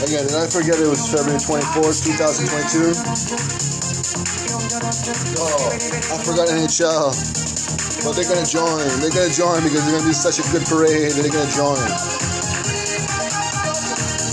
Again, did I forget it was February 24th, 2022? Oh, I forgot NHL. But they're gonna join. They're gonna join because they're gonna be such a good parade. They're gonna join.